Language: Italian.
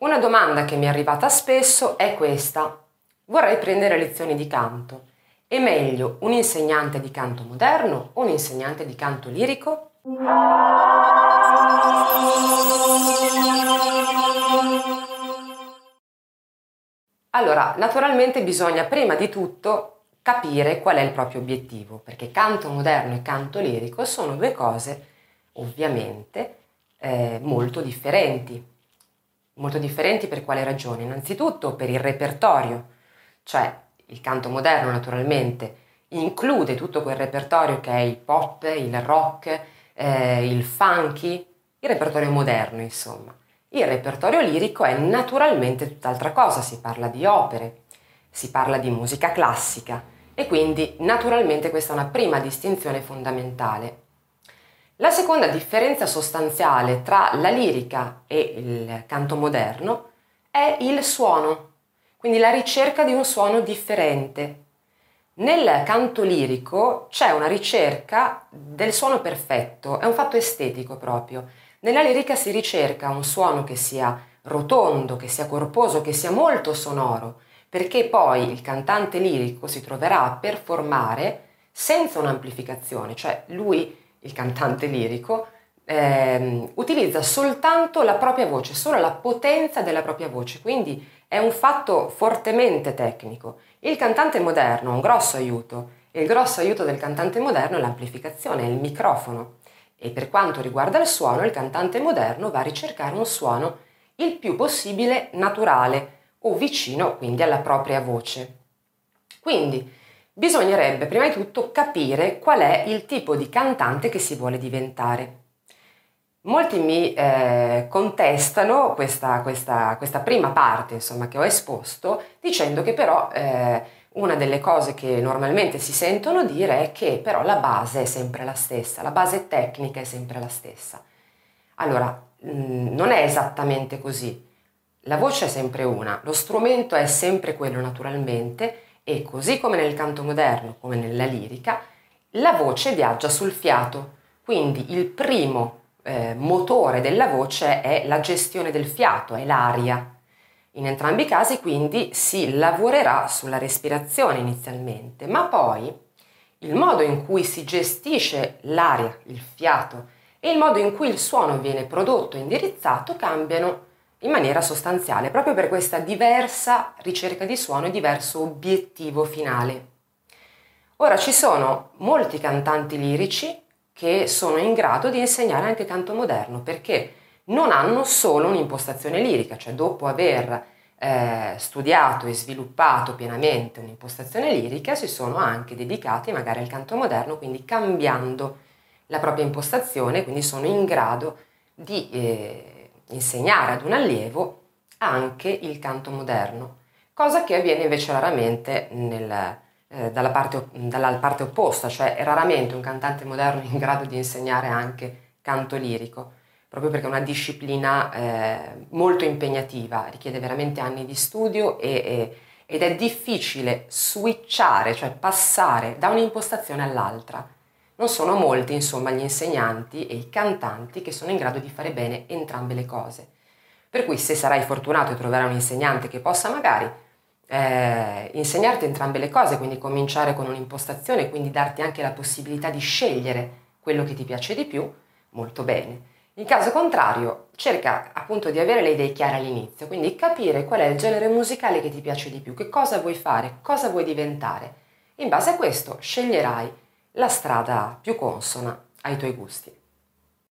Una domanda che mi è arrivata spesso è questa. Vorrei prendere lezioni di canto. È meglio un insegnante di canto moderno o un insegnante di canto lirico? Allora, naturalmente bisogna prima di tutto capire qual è il proprio obiettivo, perché canto moderno e canto lirico sono due cose ovviamente eh, molto differenti. Molto differenti per quale ragione? Innanzitutto per il repertorio, cioè il canto moderno naturalmente include tutto quel repertorio che è il pop, il rock, eh, il funky, il repertorio moderno insomma. Il repertorio lirico è naturalmente tutt'altra cosa, si parla di opere, si parla di musica classica e quindi naturalmente questa è una prima distinzione fondamentale. La seconda differenza sostanziale tra la lirica e il canto moderno è il suono, quindi la ricerca di un suono differente. Nel canto lirico c'è una ricerca del suono perfetto, è un fatto estetico proprio. Nella lirica si ricerca un suono che sia rotondo, che sia corposo, che sia molto sonoro, perché poi il cantante lirico si troverà a performare senza un'amplificazione, cioè lui, il cantante lirico, ehm, utilizza soltanto la propria voce, solo la potenza della propria voce, quindi è un fatto fortemente tecnico. Il cantante moderno ha un grosso aiuto e il grosso aiuto del cantante moderno è l'amplificazione, è il microfono. E per quanto riguarda il suono, il cantante moderno va a ricercare un suono il più possibile naturale o vicino quindi alla propria voce. Quindi bisognerebbe prima di tutto capire qual è il tipo di cantante che si vuole diventare. Molti mi eh, contestano questa, questa, questa, prima parte insomma, che ho esposto dicendo che però eh, una delle cose che normalmente si sentono dire è che però la base è sempre la stessa, la base tecnica è sempre la stessa. Allora, mm, non è esattamente così. La voce è sempre una, lo strumento è sempre quello naturalmente e così come nel canto moderno, come nella lirica, la voce viaggia sul fiato. Quindi il primo eh, motore della voce è la gestione del fiato, è l'aria. In entrambi i casi quindi si lavorerà sulla respirazione inizialmente, ma poi il modo in cui si gestisce l'aria, il fiato e il modo in cui il suono viene prodotto e indirizzato cambiano in maniera sostanziale, proprio per questa diversa ricerca di suono e diverso obiettivo finale. Ora ci sono molti cantanti lirici che sono in grado di insegnare anche canto moderno perché non hanno solo un'impostazione lirica, cioè dopo aver eh, studiato e sviluppato pienamente un'impostazione lirica si sono anche dedicati magari al canto moderno, quindi cambiando la propria impostazione, quindi sono in grado di eh, insegnare ad un allievo anche il canto moderno, cosa che avviene invece raramente nel, eh, dalla, parte, dalla parte opposta, cioè è raramente un cantante moderno in grado di insegnare anche canto lirico proprio perché è una disciplina eh, molto impegnativa, richiede veramente anni di studio e, e, ed è difficile switchare, cioè passare da un'impostazione all'altra. Non sono molti, insomma, gli insegnanti e i cantanti che sono in grado di fare bene entrambe le cose. Per cui se sarai fortunato e troverai un insegnante che possa magari eh, insegnarti entrambe le cose, quindi cominciare con un'impostazione, quindi darti anche la possibilità di scegliere quello che ti piace di più, molto bene. In caso contrario, cerca appunto di avere le idee chiare all'inizio, quindi capire qual è il genere musicale che ti piace di più, che cosa vuoi fare, cosa vuoi diventare. In base a questo sceglierai la strada più consona ai tuoi gusti.